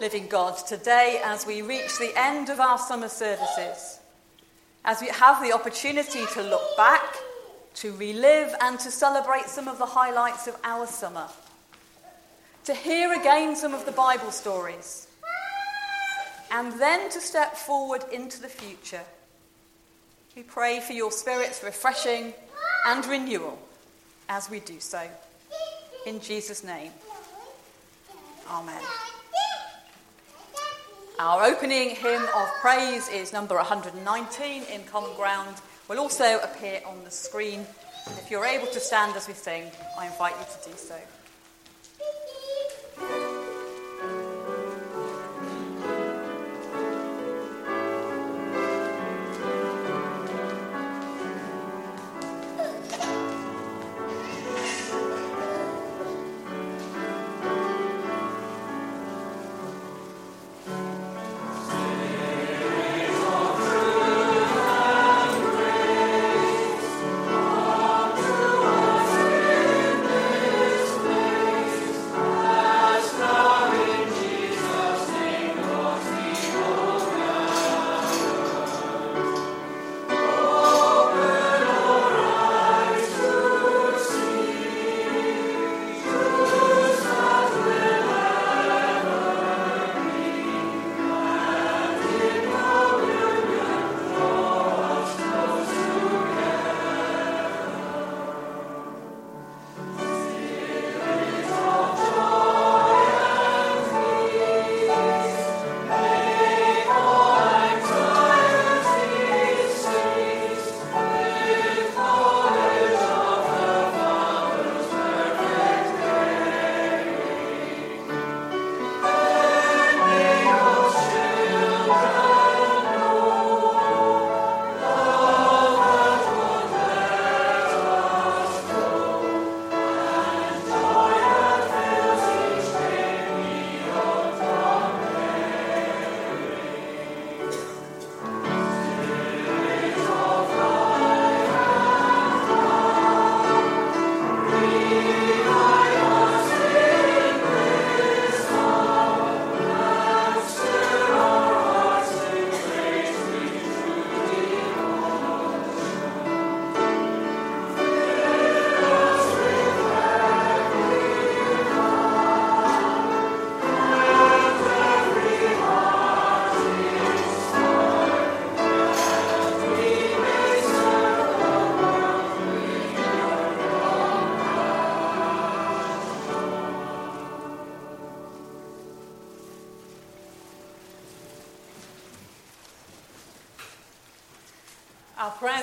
Living God, today as we reach the end of our summer services, as we have the opportunity to look back, to relive, and to celebrate some of the highlights of our summer, to hear again some of the Bible stories, and then to step forward into the future, we pray for your Spirit's refreshing and renewal as we do so. In Jesus' name, Amen. Our opening hymn of praise is number 119 in Common Ground. Will also appear on the screen. If you're able to stand as we sing, I invite you to do so.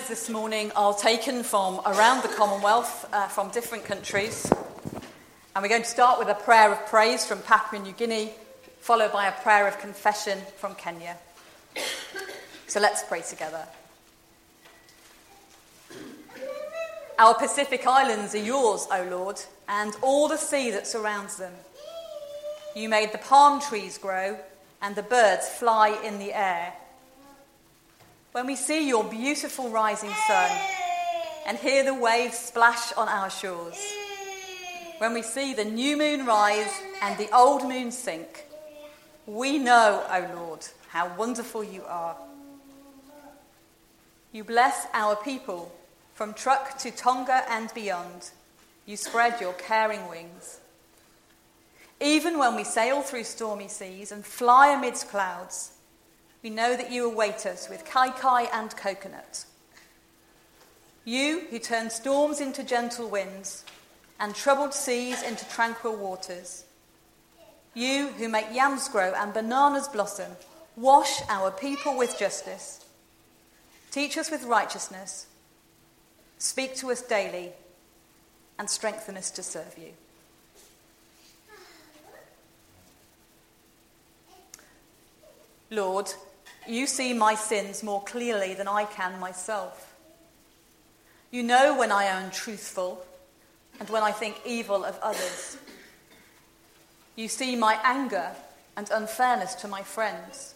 This morning are taken from around the Commonwealth, uh, from different countries. And we're going to start with a prayer of praise from Papua New Guinea, followed by a prayer of confession from Kenya. So let's pray together. Our Pacific Islands are yours, O Lord, and all the sea that surrounds them. You made the palm trees grow and the birds fly in the air. When we see your beautiful rising sun and hear the waves splash on our shores, when we see the new moon rise and the old moon sink, we know, O Lord, how wonderful you are. You bless our people from Truk to Tonga and beyond. You spread your caring wings. Even when we sail through stormy seas and fly amidst clouds, we know that you await us with kai kai and coconut. You who turn storms into gentle winds and troubled seas into tranquil waters. You who make yams grow and bananas blossom, wash our people with justice. Teach us with righteousness. Speak to us daily and strengthen us to serve you. Lord, you see my sins more clearly than I can myself. You know when I am untruthful and when I think evil of others. You see my anger and unfairness to my friends.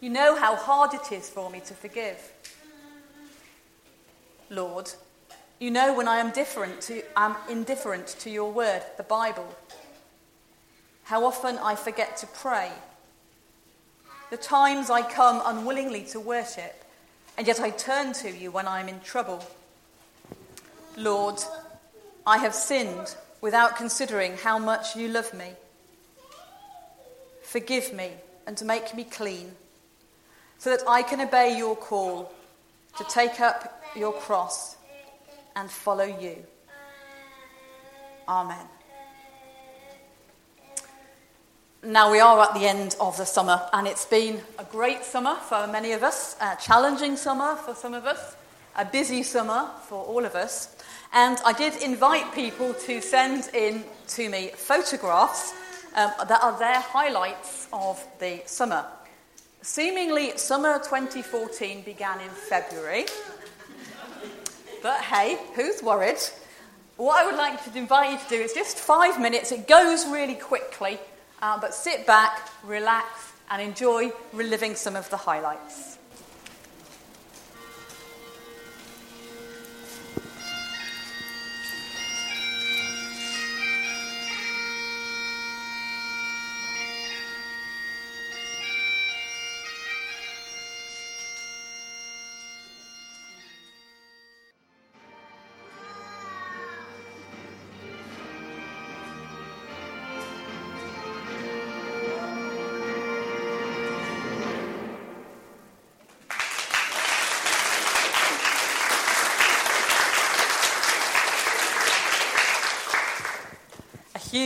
You know how hard it is for me to forgive. Lord, you know when I am different to, am indifferent to your word, the Bible. how often I forget to pray, the times I come unwillingly to worship, and yet I turn to you when I am in trouble. Lord, I have sinned without considering how much you love me. Forgive me and make me clean, so that I can obey your call to take up your cross and follow you. Amen. Now we are at the end of the summer, and it's been a great summer for many of us, a challenging summer for some of us, a busy summer for all of us. And I did invite people to send in to me photographs um, that are their highlights of the summer. Seemingly, summer 2014 began in February. But hey, who's worried? What I would like to invite you to do is just five minutes. It goes really quickly uh, but sit back, relax, and enjoy reliving some of the highlights.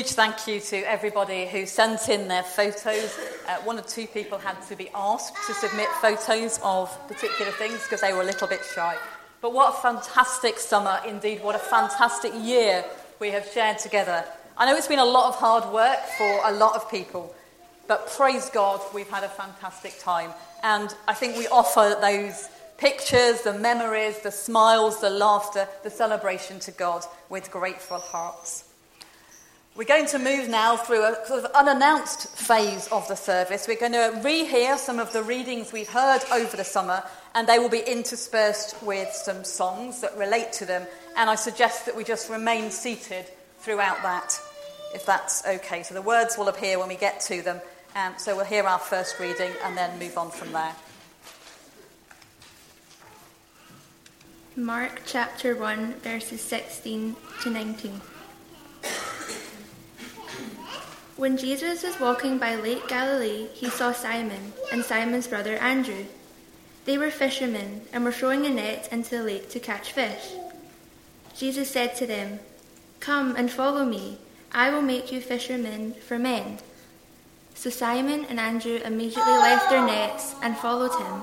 Huge thank you to everybody who sent in their photos. Uh, one or two people had to be asked to submit photos of particular things because they were a little bit shy. But what a fantastic summer, indeed, what a fantastic year we have shared together. I know it's been a lot of hard work for a lot of people, but praise God, we've had a fantastic time. And I think we offer those pictures, the memories, the smiles, the laughter, the celebration to God with grateful hearts. We're going to move now through a sort of unannounced phase of the service. We're going to rehear some of the readings we've heard over the summer, and they will be interspersed with some songs that relate to them. And I suggest that we just remain seated throughout that, if that's okay. So the words will appear when we get to them. and so we'll hear our first reading and then move on from there. Mark chapter 1, verses 16 to 19. When Jesus was walking by Lake Galilee, he saw Simon and Simon's brother Andrew. They were fishermen and were throwing a net into the lake to catch fish. Jesus said to them, Come and follow me. I will make you fishermen for men. So Simon and Andrew immediately left their nets and followed him.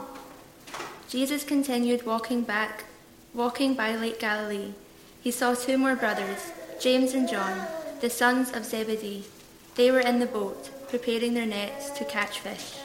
Jesus continued walking back, walking by Lake Galilee. He saw two more brothers, James and John, the sons of Zebedee they were in the boat, preparing their nets to catch fish.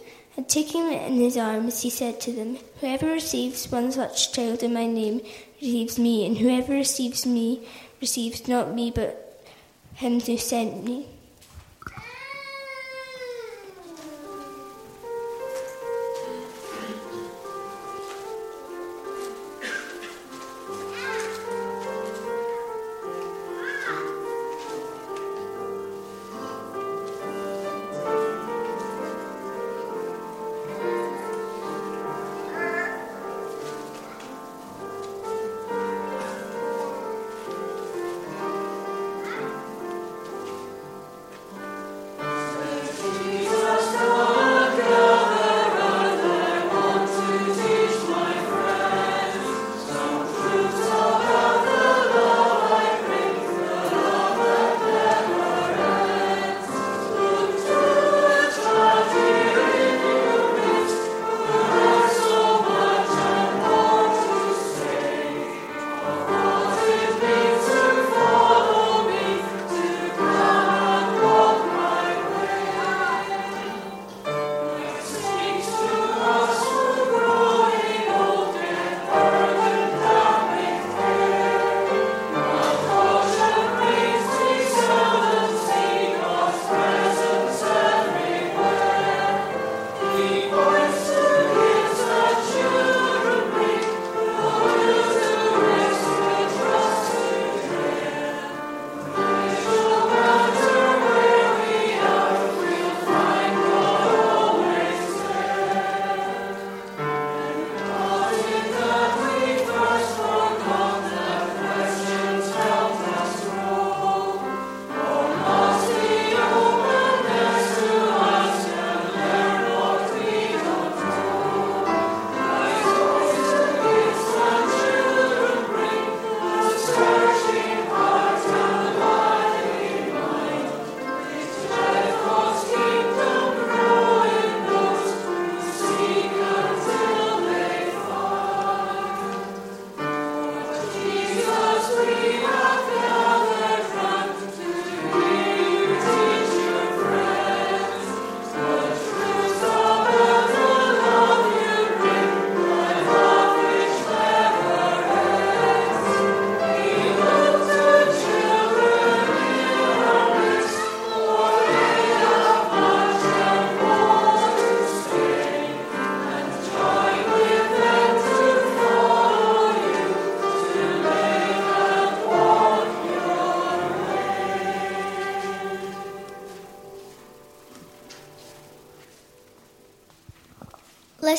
And taking it in his arms, he said to them, Whoever receives one such child in my name receives me, and whoever receives me receives not me, but him who sent me.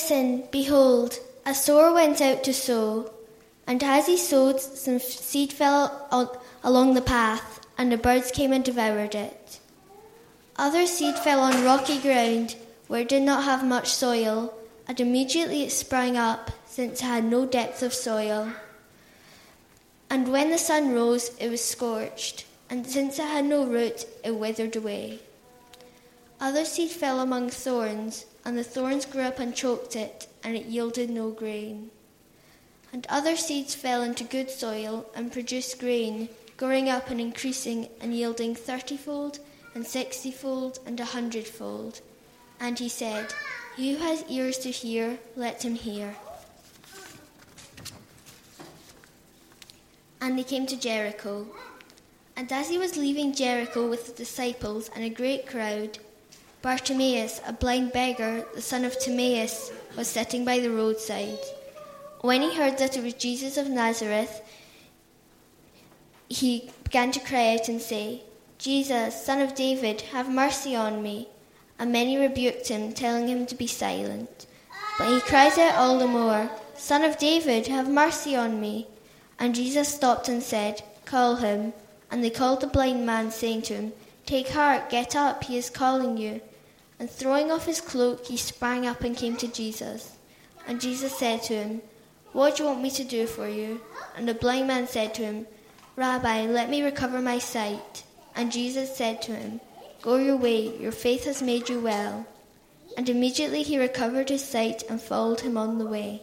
Listen, behold, a sower went out to sow, and as he sowed, some seed fell along the path, and the birds came and devoured it. Other seed fell on rocky ground, where it did not have much soil, and immediately it sprang up, since it had no depth of soil. And when the sun rose, it was scorched, and since it had no root, it withered away. Other seed fell among thorns and the thorns grew up and choked it, and it yielded no grain. And other seeds fell into good soil and produced grain, growing up and increasing and yielding thirtyfold and sixtyfold and a hundredfold. And he said, He who has ears to hear, let him hear. And they came to Jericho. And as he was leaving Jericho with the disciples and a great crowd, Bartimaeus, a blind beggar, the son of Timaeus, was sitting by the roadside. When he heard that it was Jesus of Nazareth, he began to cry out and say, Jesus, son of David, have mercy on me. And many rebuked him, telling him to be silent. But he cried out all the more, Son of David, have mercy on me. And Jesus stopped and said, Call him. And they called the blind man, saying to him, Take heart, get up, he is calling you. And throwing off his cloak, he sprang up and came to Jesus. And Jesus said to him, What do you want me to do for you? And the blind man said to him, Rabbi, let me recover my sight. And Jesus said to him, Go your way, your faith has made you well. And immediately he recovered his sight and followed him on the way.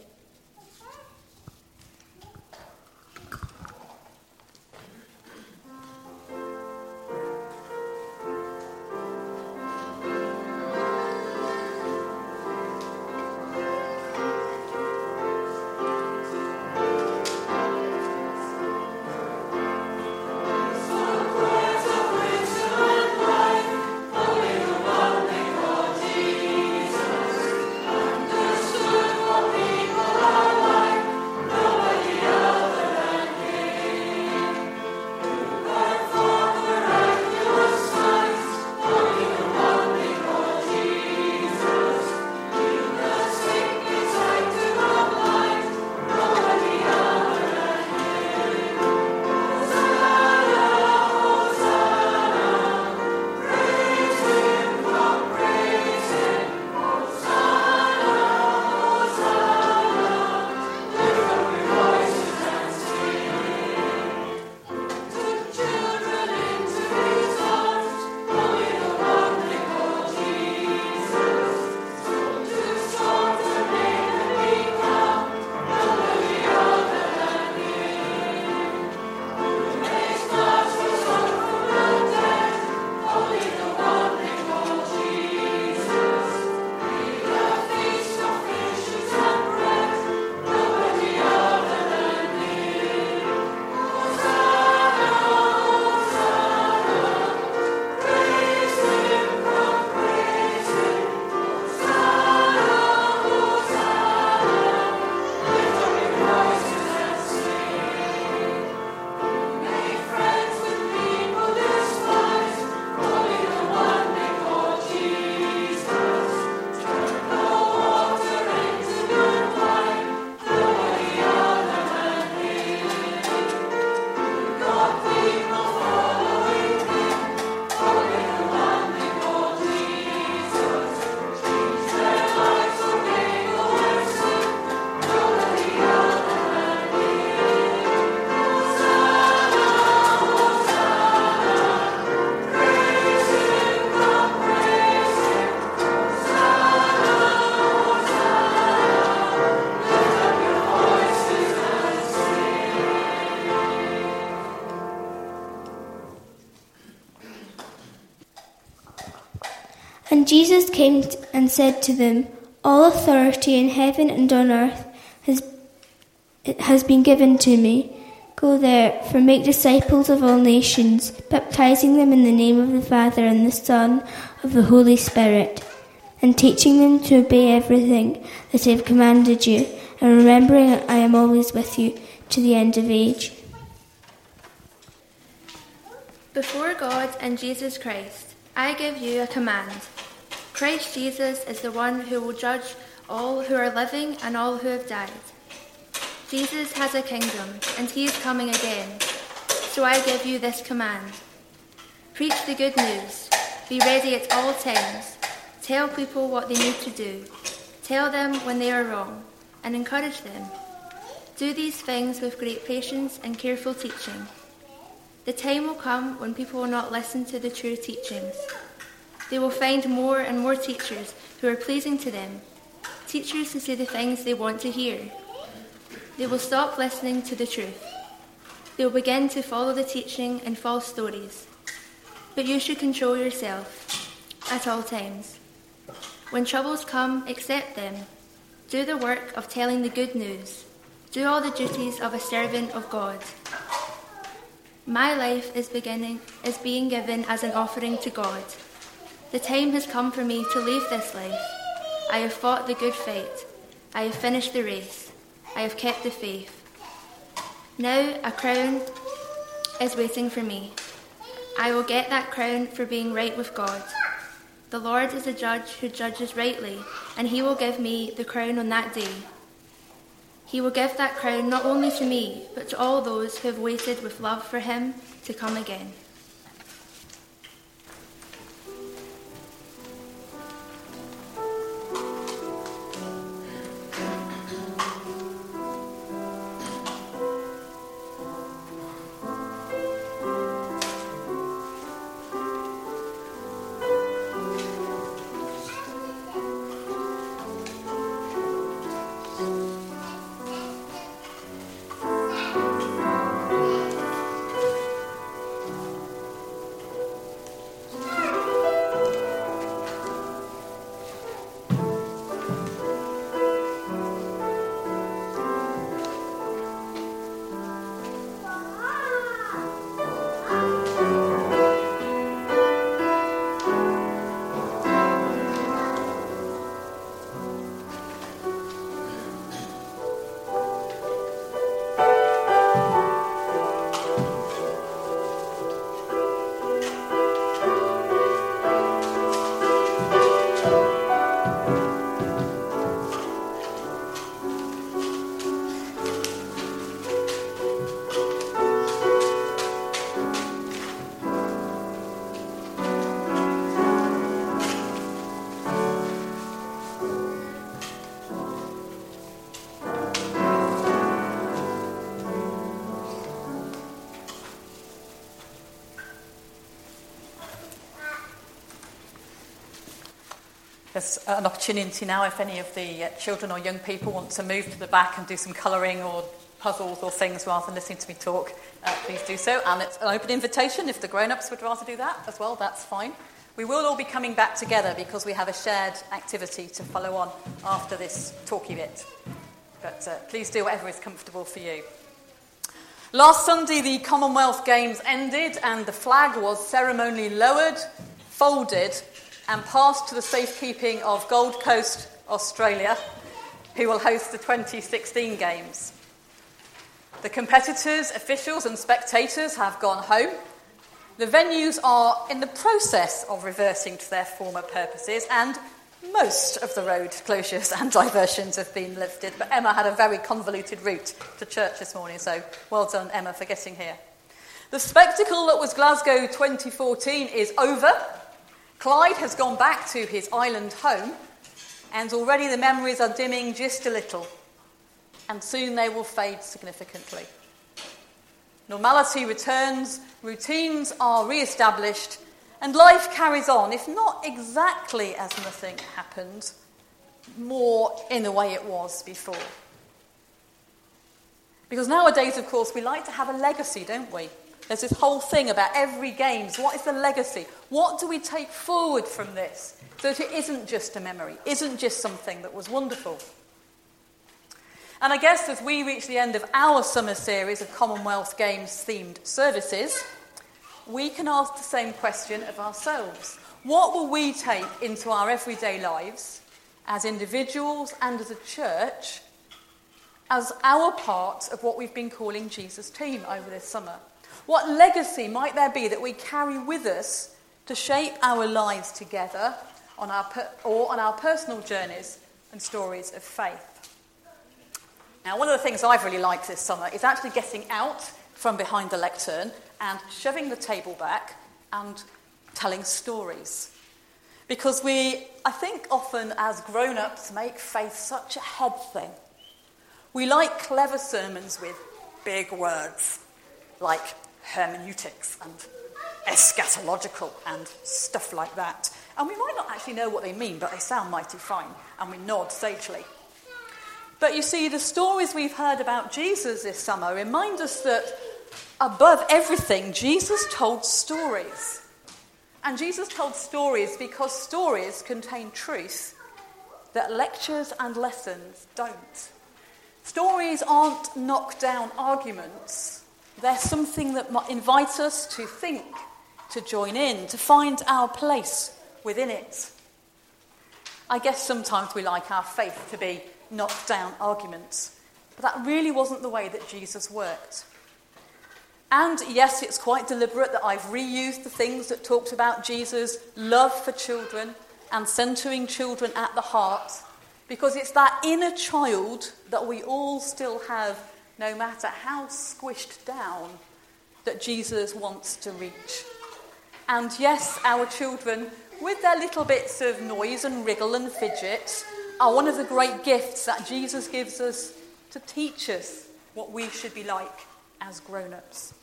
Jesus came and said to them, All authority in heaven and on earth has, has been given to me. Go therefore, make disciples of all nations, baptizing them in the name of the Father and the Son of the Holy Spirit, and teaching them to obey everything that I have commanded you, and remembering I am always with you to the end of age. Before God and Jesus Christ, I give you a command. Christ Jesus is the one who will judge all who are living and all who have died. Jesus has a kingdom, and he is coming again. So I give you this command Preach the good news, be ready at all times, tell people what they need to do, tell them when they are wrong, and encourage them. Do these things with great patience and careful teaching. The time will come when people will not listen to the true teachings. They will find more and more teachers who are pleasing to them, teachers who say the things they want to hear. They will stop listening to the truth. They will begin to follow the teaching and false stories. But you should control yourself at all times. When troubles come, accept them. Do the work of telling the good news. Do all the duties of a servant of God. My life is beginning is being given as an offering to God. The time has come for me to leave this life. I have fought the good fight. I have finished the race. I have kept the faith. Now a crown is waiting for me. I will get that crown for being right with God. The Lord is a judge who judges rightly, and he will give me the crown on that day. He will give that crown not only to me, but to all those who have waited with love for him to come again. An opportunity now if any of the uh, children or young people want to move to the back and do some colouring or puzzles or things rather than listening to me talk, uh, please do so. And it's an open invitation. If the grown ups would rather do that as well, that's fine. We will all be coming back together because we have a shared activity to follow on after this talky bit. But uh, please do whatever is comfortable for you. Last Sunday, the Commonwealth Games ended and the flag was ceremonially lowered, folded, and passed to the safekeeping of Gold Coast, Australia, who will host the 2016 Games. The competitors, officials, and spectators have gone home. The venues are in the process of reverting to their former purposes, and most of the road closures and diversions have been lifted. But Emma had a very convoluted route to church this morning, so well done, Emma, for getting here. The spectacle that was Glasgow 2014 is over. Clyde has gone back to his island home, and already the memories are dimming just a little, and soon they will fade significantly. Normality returns, routines are re established, and life carries on, if not exactly as nothing happened, more in the way it was before. Because nowadays, of course, we like to have a legacy, don't we? There's this whole thing about every games. What is the legacy? What do we take forward from this so that it isn't just a memory, isn't just something that was wonderful? And I guess as we reach the end of our summer series of Commonwealth Games themed services, we can ask the same question of ourselves. What will we take into our everyday lives as individuals and as a church as our part of what we've been calling Jesus' team over this summer? What legacy might there be that we carry with us to shape our lives together on our per- or on our personal journeys and stories of faith? Now, one of the things I've really liked this summer is actually getting out from behind the lectern and shoving the table back and telling stories. Because we, I think, often as grown ups make faith such a head thing. We like clever sermons with big words, like hermeneutics and eschatological and stuff like that. And we might not actually know what they mean, but they sound mighty fine, and we nod sagely. But you see, the stories we've heard about Jesus this summer remind us that above everything, Jesus told stories. And Jesus told stories because stories contain truth that lectures and lessons don't. Stories aren't knock-down arguments. They're something that invites us to think, to join in, to find our place within it. I guess sometimes we like our faith to be knocked down arguments, but that really wasn't the way that Jesus worked. And yes, it's quite deliberate that I've reused the things that talked about Jesus' love for children and centering children at the heart, because it's that inner child that we all still have no matter how squished down, that Jesus wants to reach. And yes, our children, with their little bits of noise and wriggle and fidget, are one of the great gifts that Jesus gives us to teach us what we should be like as grown ups.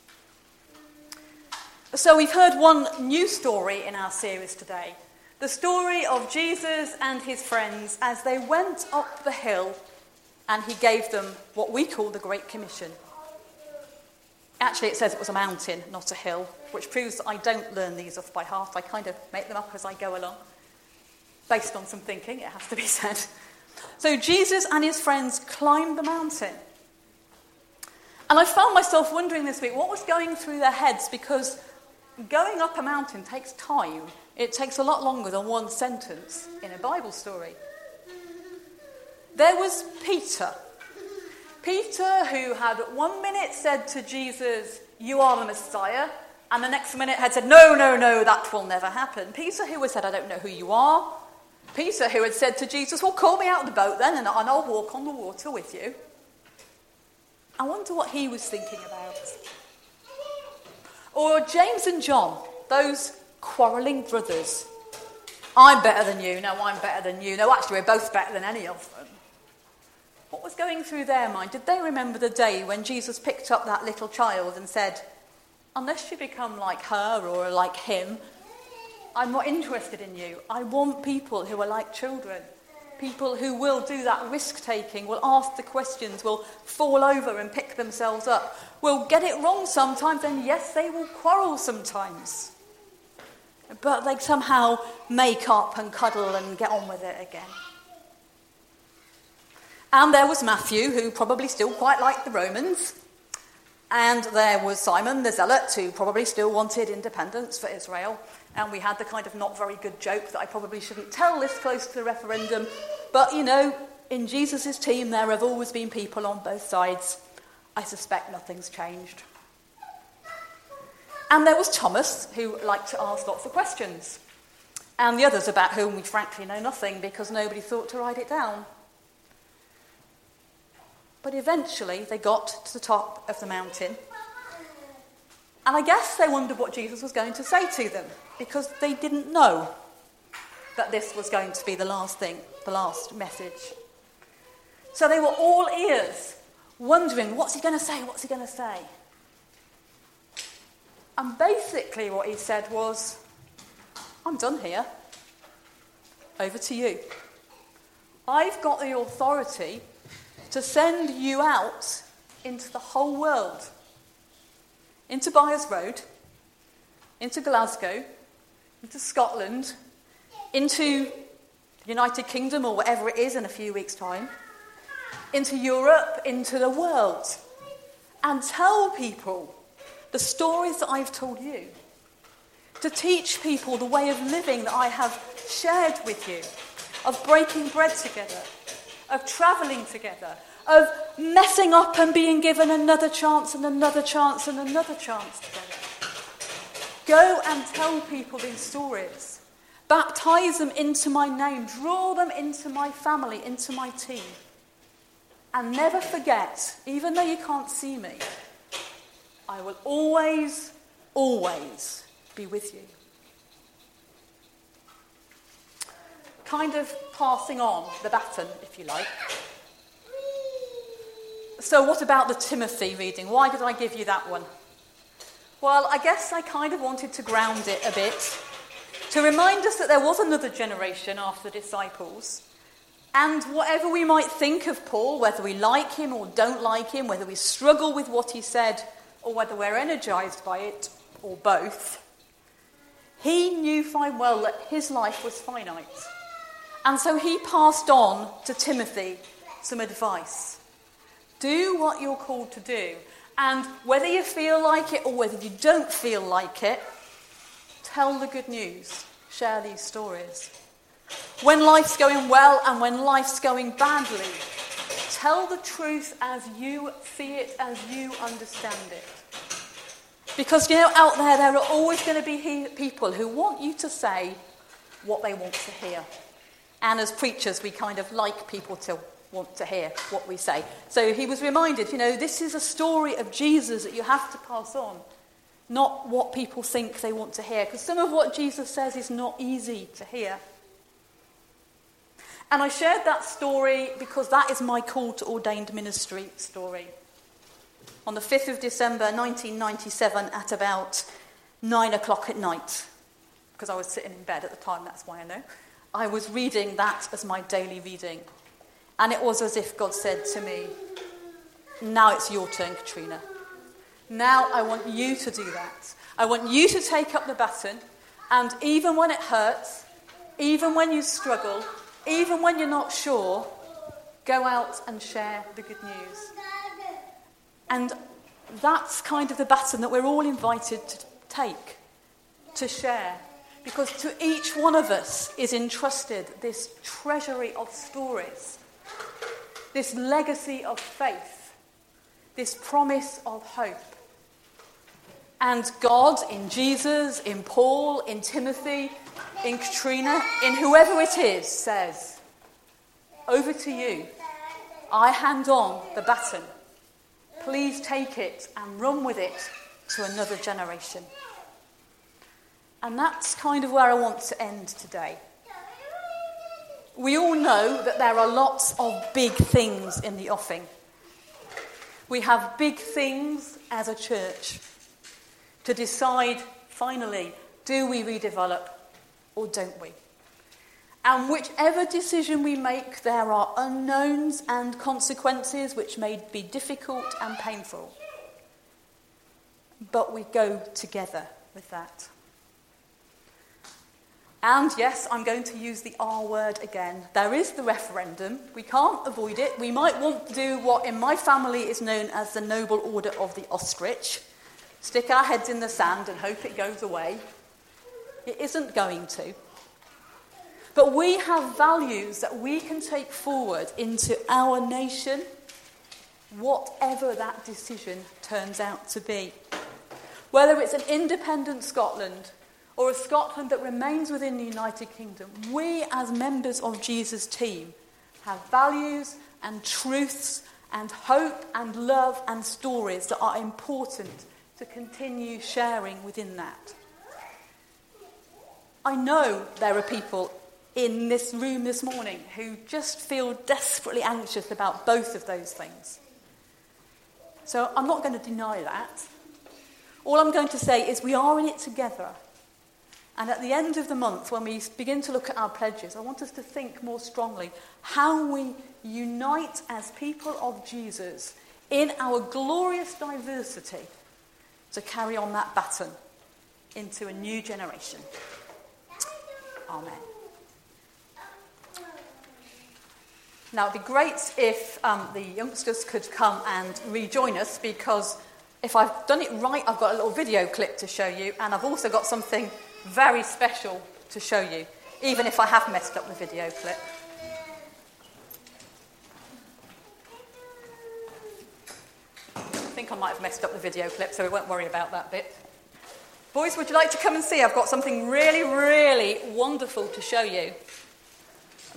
So, we've heard one new story in our series today the story of Jesus and his friends as they went up the hill and he gave them what we call the Great Commission. Actually, it says it was a mountain, not a hill, which proves that I don't learn these off by heart. I kind of make them up as I go along, based on some thinking, it has to be said. So Jesus and his friends climbed the mountain. And I found myself wondering this week what was going through their heads because going up a mountain takes time. It takes a lot longer than one sentence in a Bible story. There was Peter. Peter, who had one minute said to Jesus, You are the Messiah, and the next minute had said, No, no, no, that will never happen. Peter, who had said, I don't know who you are. Peter, who had said to Jesus, Well, call me out of the boat then, and I'll walk on the water with you. I wonder what he was thinking about. Or James and John, those quarrelling brothers. I'm better than you. No, I'm better than you. No, actually, we're both better than any of them. What was going through their mind? Did they remember the day when Jesus picked up that little child and said, Unless you become like her or like him, I'm not interested in you. I want people who are like children. People who will do that risk taking, will ask the questions, will fall over and pick themselves up, will get it wrong sometimes, and yes, they will quarrel sometimes. But they somehow make up and cuddle and get on with it again. And there was Matthew, who probably still quite liked the Romans. And there was Simon the Zealot, who probably still wanted independence for Israel. And we had the kind of not very good joke that I probably shouldn't tell this close to the referendum. But, you know, in Jesus' team, there have always been people on both sides. I suspect nothing's changed. And there was Thomas, who liked to ask lots of questions. And the others about whom we frankly know nothing because nobody thought to write it down. But eventually they got to the top of the mountain. And I guess they wondered what Jesus was going to say to them because they didn't know that this was going to be the last thing, the last message. So they were all ears, wondering, what's he going to say? What's he going to say? And basically, what he said was, I'm done here. Over to you. I've got the authority to send you out into the whole world, into Byres Road, into Glasgow, into Scotland, into the United Kingdom or whatever it is in a few weeks' time, into Europe, into the world, and tell people the stories that I've told you. To teach people the way of living that I have shared with you, of breaking bread together, of travelling together, of messing up and being given another chance and another chance and another chance together. Go and tell people these stories. Baptize them into my name. Draw them into my family, into my team. And never forget, even though you can't see me, I will always, always be with you. Kind of passing on the baton, if you like. So, what about the Timothy reading? Why did I give you that one? Well, I guess I kind of wanted to ground it a bit to remind us that there was another generation after the disciples. And whatever we might think of Paul, whether we like him or don't like him, whether we struggle with what he said or whether we're energized by it or both, he knew fine well that his life was finite. And so he passed on to Timothy some advice. Do what you're called to do. And whether you feel like it or whether you don't feel like it, tell the good news. Share these stories. When life's going well and when life's going badly, tell the truth as you see it, as you understand it. Because, you know, out there, there are always going to be he- people who want you to say what they want to hear. And as preachers, we kind of like people to want to hear what we say. So he was reminded, you know, this is a story of Jesus that you have to pass on, not what people think they want to hear. Because some of what Jesus says is not easy to hear. And I shared that story because that is my call to ordained ministry story. On the 5th of December 1997, at about nine o'clock at night, because I was sitting in bed at the time, that's why I know, I was reading that as my daily reading. And it was as if God said to me, Now it's your turn, Katrina. Now I want you to do that. I want you to take up the baton, and even when it hurts, even when you struggle, even when you're not sure, go out and share the good news. And that's kind of the baton that we're all invited to take, to share. Because to each one of us is entrusted this treasury of stories this legacy of faith, this promise of hope. And God, in Jesus, in Paul, in Timothy, in Katrina, in whoever it is, says, Over to you. I hand on the baton. Please take it and run with it to another generation. And that's kind of where I want to end today. We all know that there are lots of big things in the offing. We have big things as a church to decide finally do we redevelop or don't we? And whichever decision we make, there are unknowns and consequences which may be difficult and painful. But we go together with that. And yes, I'm going to use the R word again. There is the referendum. We can't avoid it. We might want to do what in my family is known as the noble order of the ostrich stick our heads in the sand and hope it goes away. It isn't going to. But we have values that we can take forward into our nation, whatever that decision turns out to be. Whether it's an independent Scotland or a Scotland that remains within the United Kingdom, we as members of Jesus' team have values and truths and hope and love and stories that are important to continue sharing within that. I know there are people in this room this morning who just feel desperately anxious about both of those things. So I'm not going to deny that. All I'm going to say is we are in it together. And at the end of the month, when we begin to look at our pledges, I want us to think more strongly how we unite as people of Jesus in our glorious diversity to carry on that baton into a new generation. Amen. Now, it'd be great if um, the youngsters could come and rejoin us because if I've done it right, I've got a little video clip to show you, and I've also got something very special to show you, even if I have messed up the video clip. I think I might have messed up the video clip, so we won't worry about that bit. Boys, would you like to come and see? I've got something really, really wonderful to show you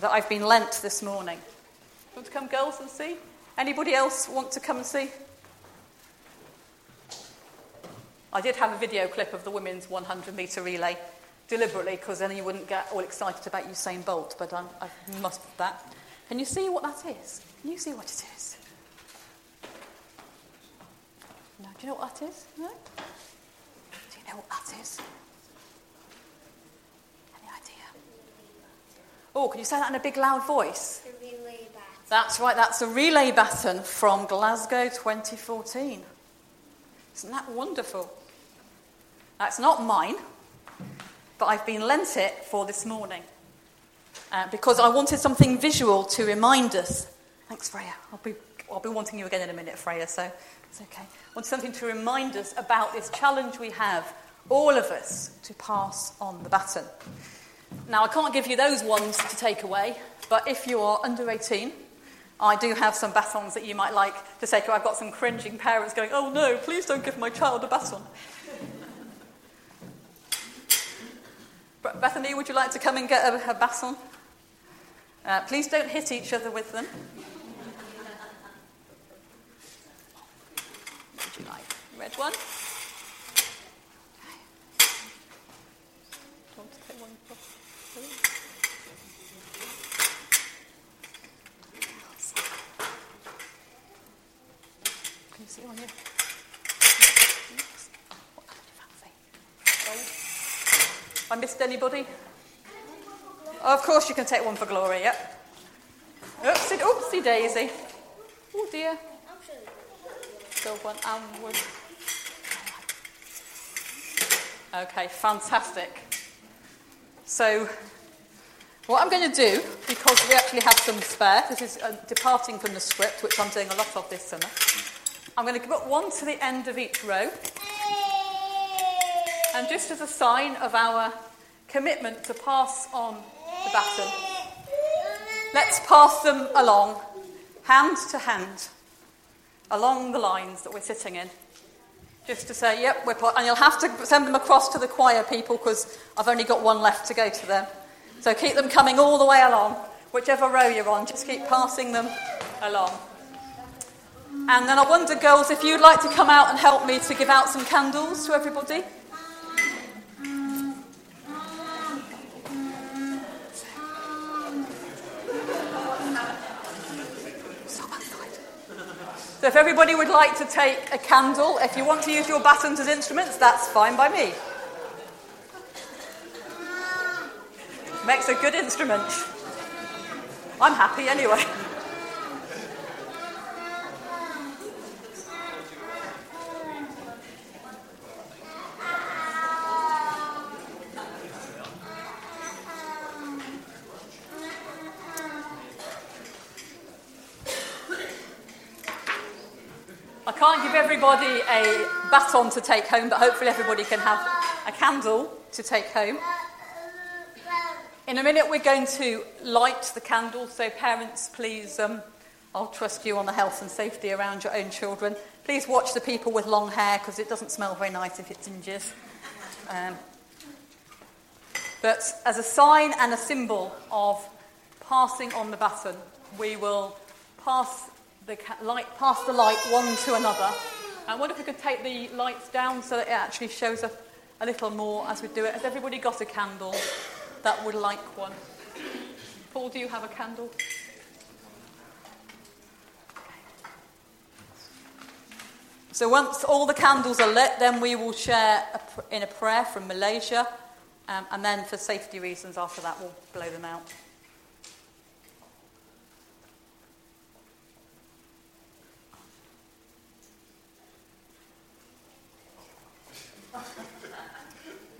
that I've been lent this morning. Want to come, girls, and see? Anybody else want to come and see? I did have a video clip of the women's 100 metre relay deliberately because then you wouldn't get all excited about Usain Bolt, but I, I must that. Can you see what that is? Can you see what it is? No, do you know what that is? No? Do you know what that is? Any idea? Oh, can you say that in a big loud voice? That's right, that's a relay baton from Glasgow 2014. Isn't that wonderful? That's not mine, but I've been lent it for this morning uh, because I wanted something visual to remind us. Thanks, Freya. I'll be, I'll be wanting you again in a minute, Freya, so it's okay. I want something to remind us about this challenge we have, all of us, to pass on the baton. Now, I can't give you those ones to take away, but if you are under 18, I do have some batons that you might like to take. I've got some cringing parents going, oh no, please don't give my child a baton. Bethany, would you like to come and get a, a baton? Uh, please don't hit each other with them. What would you like? Red one? Can you see on here. I missed anybody? Oh, of course you can take one for glory, yep. Oopsie, oopsie daisy. Oh dear. Go one onward. Okay, fantastic. So, what I'm going to do, because we actually have some spare, this is uh, departing from the script, which I'm doing a lot of this summer. I'm going to put one to the end of each row. And just as a sign of our commitment to pass on the baton, let's pass them along, hand to hand, along the lines that we're sitting in. Just to say, yep, we're and you'll have to send them across to the choir people because I've only got one left to go to them. So keep them coming all the way along, whichever row you're on, just keep passing them along. And then I wonder, girls, if you'd like to come out and help me to give out some candles to everybody. So if everybody would like to take a candle, if you want to use your batons as instruments, that's fine by me. Makes a good instrument. I'm happy anyway. I can't give everybody a baton to take home, but hopefully everybody can have a candle to take home. In a minute, we're going to light the candle, so parents, please, um, I'll trust you on the health and safety around your own children. Please watch the people with long hair because it doesn't smell very nice if it's in. Um, but as a sign and a symbol of passing on the baton, we will pass the light, pass the light one to another. I wonder if we could take the lights down so that it actually shows up a little more as we do it. Has everybody got a candle that would like one? Paul, do you have a candle? So once all the candles are lit, then we will share a, in a prayer from Malaysia, um, and then for safety reasons, after that, we'll blow them out.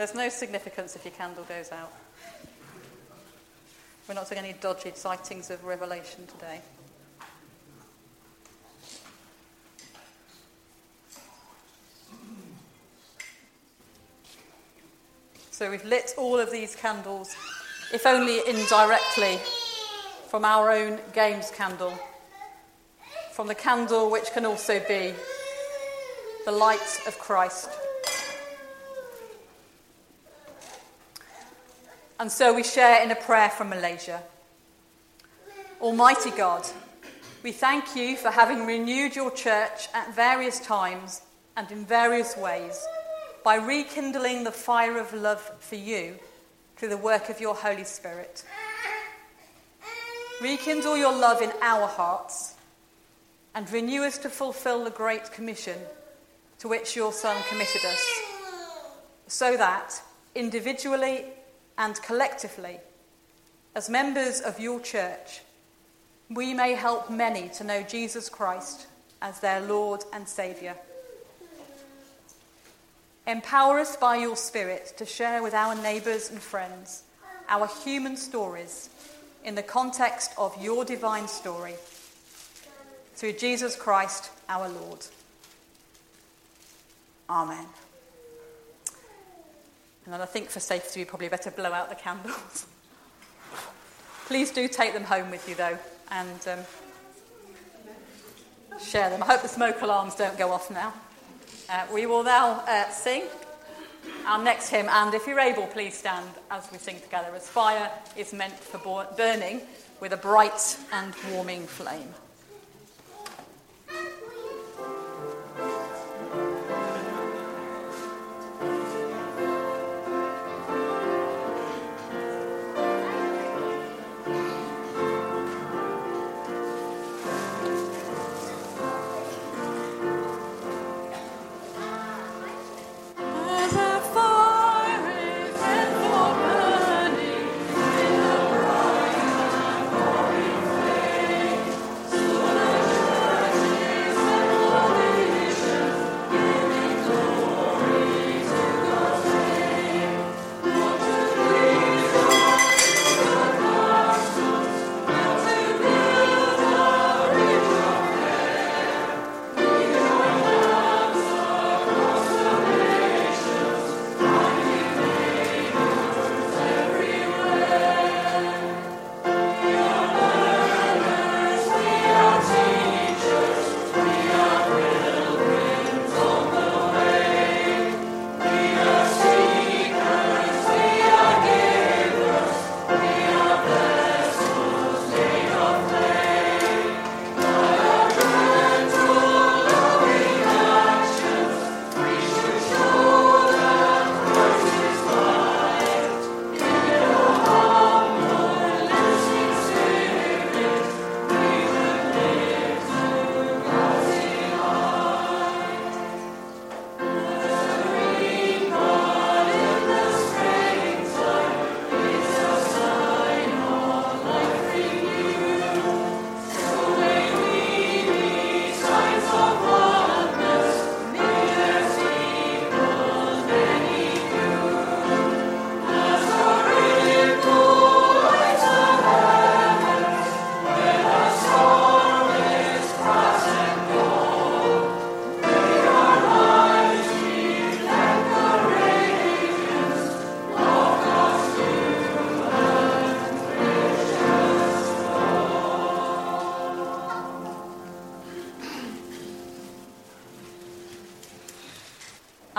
There's no significance if your candle goes out. We're not seeing any dodgy sightings of Revelation today. So we've lit all of these candles, if only indirectly, from our own games candle, from the candle which can also be the light of Christ. And so we share in a prayer from Malaysia. Almighty God, we thank you for having renewed your church at various times and in various ways by rekindling the fire of love for you through the work of your Holy Spirit. Rekindle your love in our hearts and renew us to fulfill the Great Commission to which your Son committed us, so that individually and collectively, as members of your church, we may help many to know Jesus Christ as their Lord and Saviour. Empower us by your Spirit to share with our neighbours and friends our human stories in the context of your divine story. Through Jesus Christ our Lord. Amen. And I think for safety, we probably better blow out the candles. Please do take them home with you, though, and um, share them. I hope the smoke alarms don't go off now. Uh, we will now uh, sing our next hymn, and if you're able, please stand as we sing together, as fire is meant for burning with a bright and warming flame.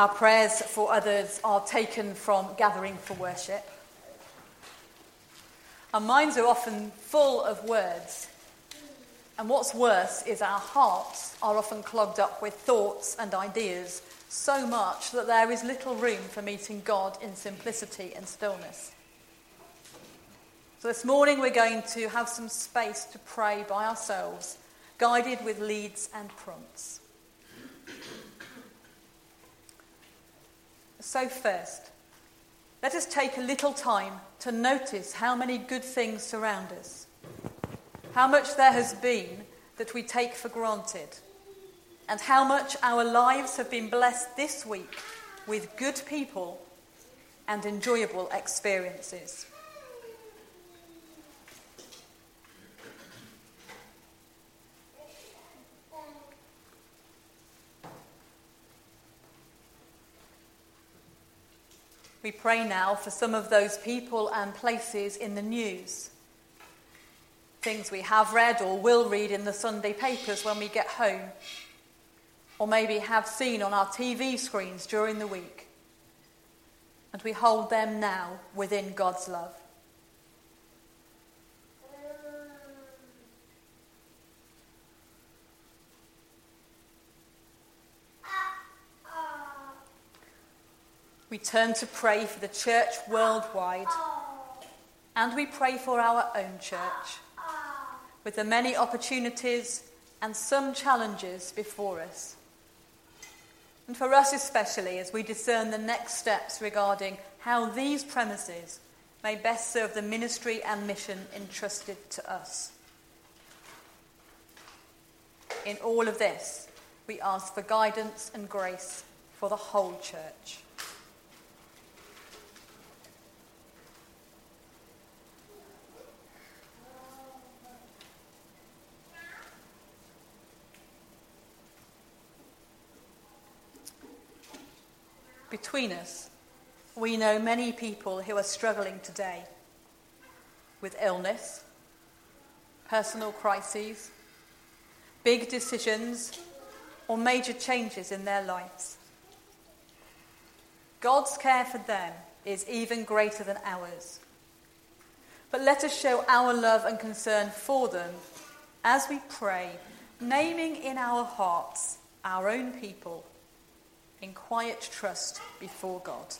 Our prayers for others are taken from gathering for worship. Our minds are often full of words. And what's worse is our hearts are often clogged up with thoughts and ideas so much that there is little room for meeting God in simplicity and stillness. So this morning we're going to have some space to pray by ourselves, guided with leads and prompts. So, first, let us take a little time to notice how many good things surround us, how much there has been that we take for granted, and how much our lives have been blessed this week with good people and enjoyable experiences. We pray now for some of those people and places in the news. Things we have read or will read in the Sunday papers when we get home, or maybe have seen on our TV screens during the week. And we hold them now within God's love. We turn to pray for the church worldwide. And we pray for our own church, with the many opportunities and some challenges before us. And for us especially, as we discern the next steps regarding how these premises may best serve the ministry and mission entrusted to us. In all of this, we ask for guidance and grace for the whole church. Between us, we know many people who are struggling today with illness, personal crises, big decisions, or major changes in their lives. God's care for them is even greater than ours. But let us show our love and concern for them as we pray, naming in our hearts our own people in quiet trust before God.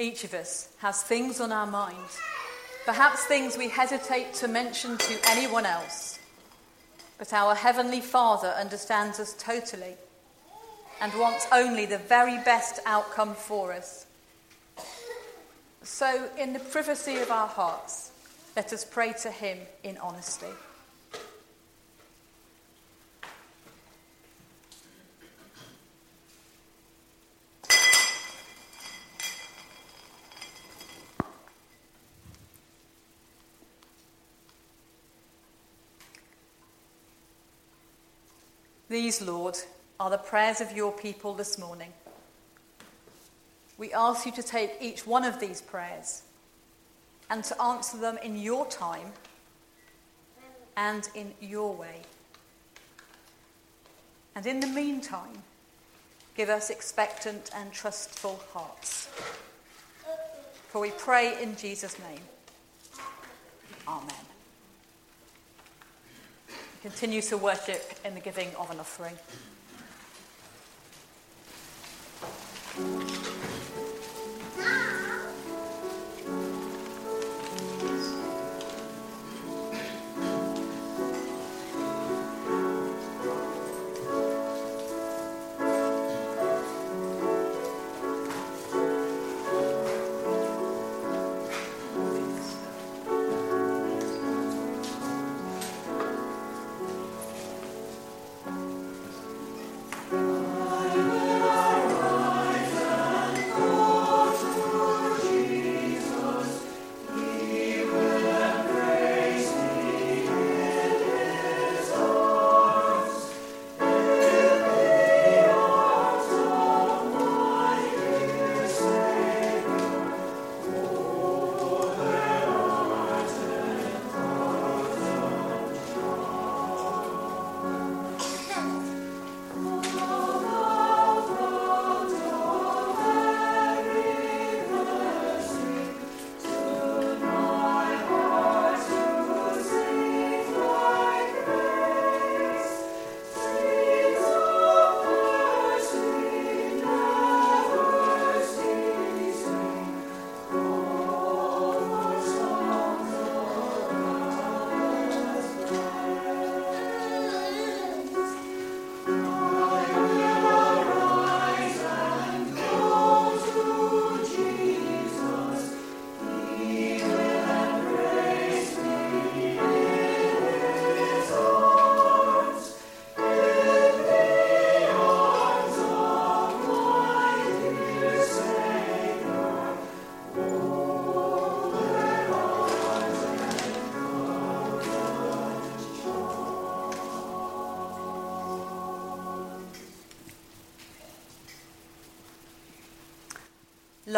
Each of us has things on our mind, perhaps things we hesitate to mention to anyone else. But our Heavenly Father understands us totally and wants only the very best outcome for us. So, in the privacy of our hearts, let us pray to Him in honesty. These, Lord, are the prayers of your people this morning. We ask you to take each one of these prayers and to answer them in your time and in your way. And in the meantime, give us expectant and trustful hearts. For we pray in Jesus' name. Amen continue to worship in the giving of an offering.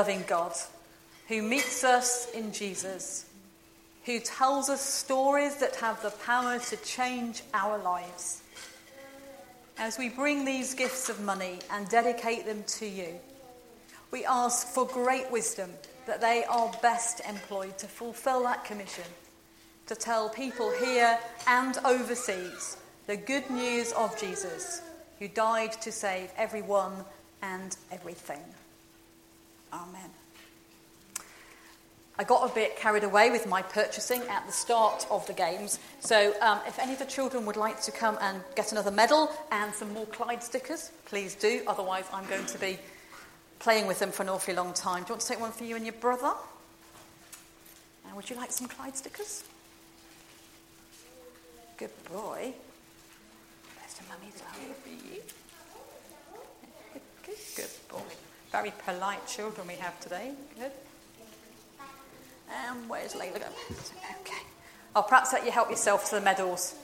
Loving God who meets us in Jesus, who tells us stories that have the power to change our lives. As we bring these gifts of money and dedicate them to you, we ask for great wisdom that they are best employed to fulfill that commission, to tell people here and overseas the good news of Jesus, who died to save everyone and everything. Amen. I got a bit carried away with my purchasing at the start of the games. So, um, if any of the children would like to come and get another medal and some more Clyde stickers, please do. Otherwise, I'm going to be playing with them for an awfully long time. Do you want to take one for you and your brother? And would you like some Clyde stickers? Good boy. There's a mummy's love. Good, good boy. Very polite children we have today. Good. And where's Layla? Okay. I'll perhaps let you help yourself to the medals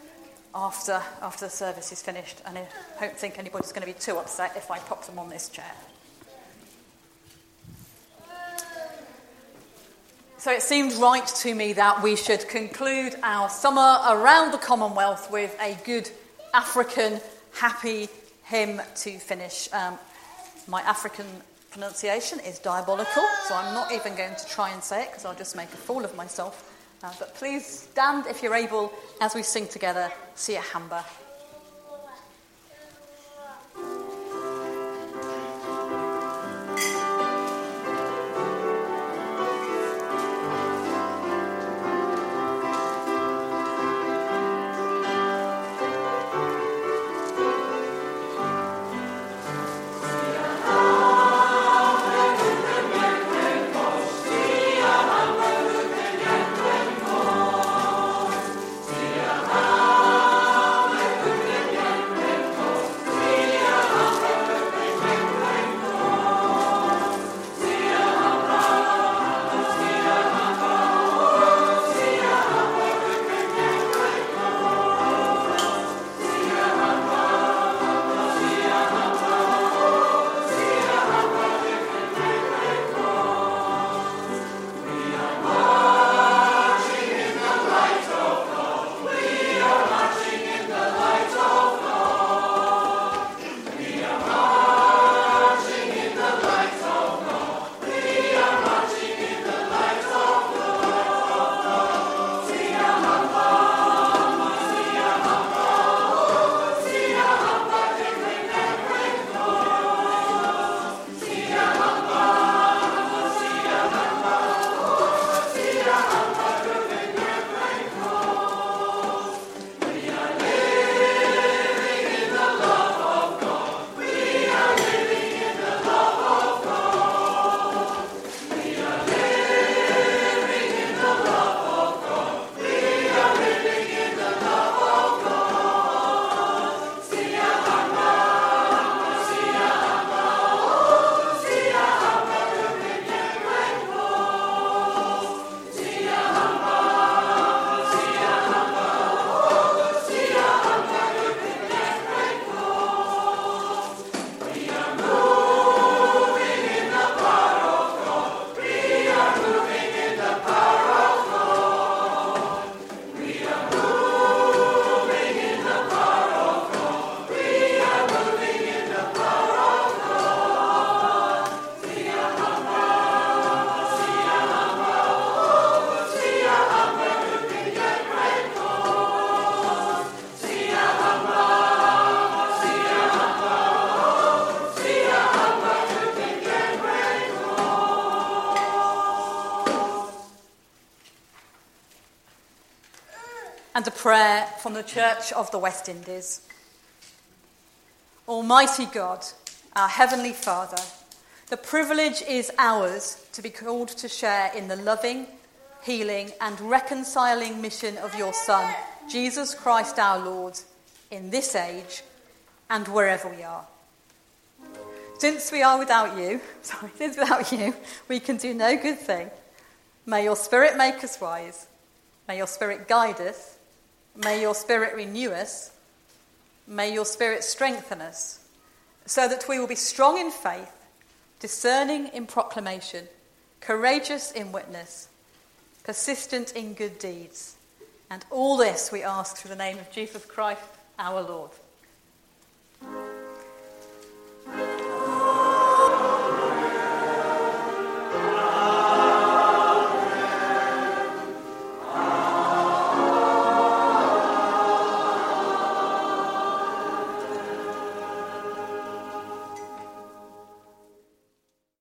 after, after the service is finished. And I don't think anybody's going to be too upset if I pop them on this chair. So it seemed right to me that we should conclude our summer around the Commonwealth with a good African happy hymn to finish. Um, my African pronunciation is diabolical, so I'm not even going to try and say it because I'll just make a fool of myself. Uh, but please stand if you're able as we sing together, Siyahamba. and Church of the West Indies. Almighty God, our Heavenly Father, the privilege is ours to be called to share in the loving, healing, and reconciling mission of your Son, Jesus Christ our Lord, in this age and wherever we are. Since we are without you, sorry, since without you, we can do no good thing. May your Spirit make us wise. May your Spirit guide us May your Spirit renew us. May your Spirit strengthen us so that we will be strong in faith, discerning in proclamation, courageous in witness, persistent in good deeds. And all this we ask through the name of Jesus Christ, our Lord.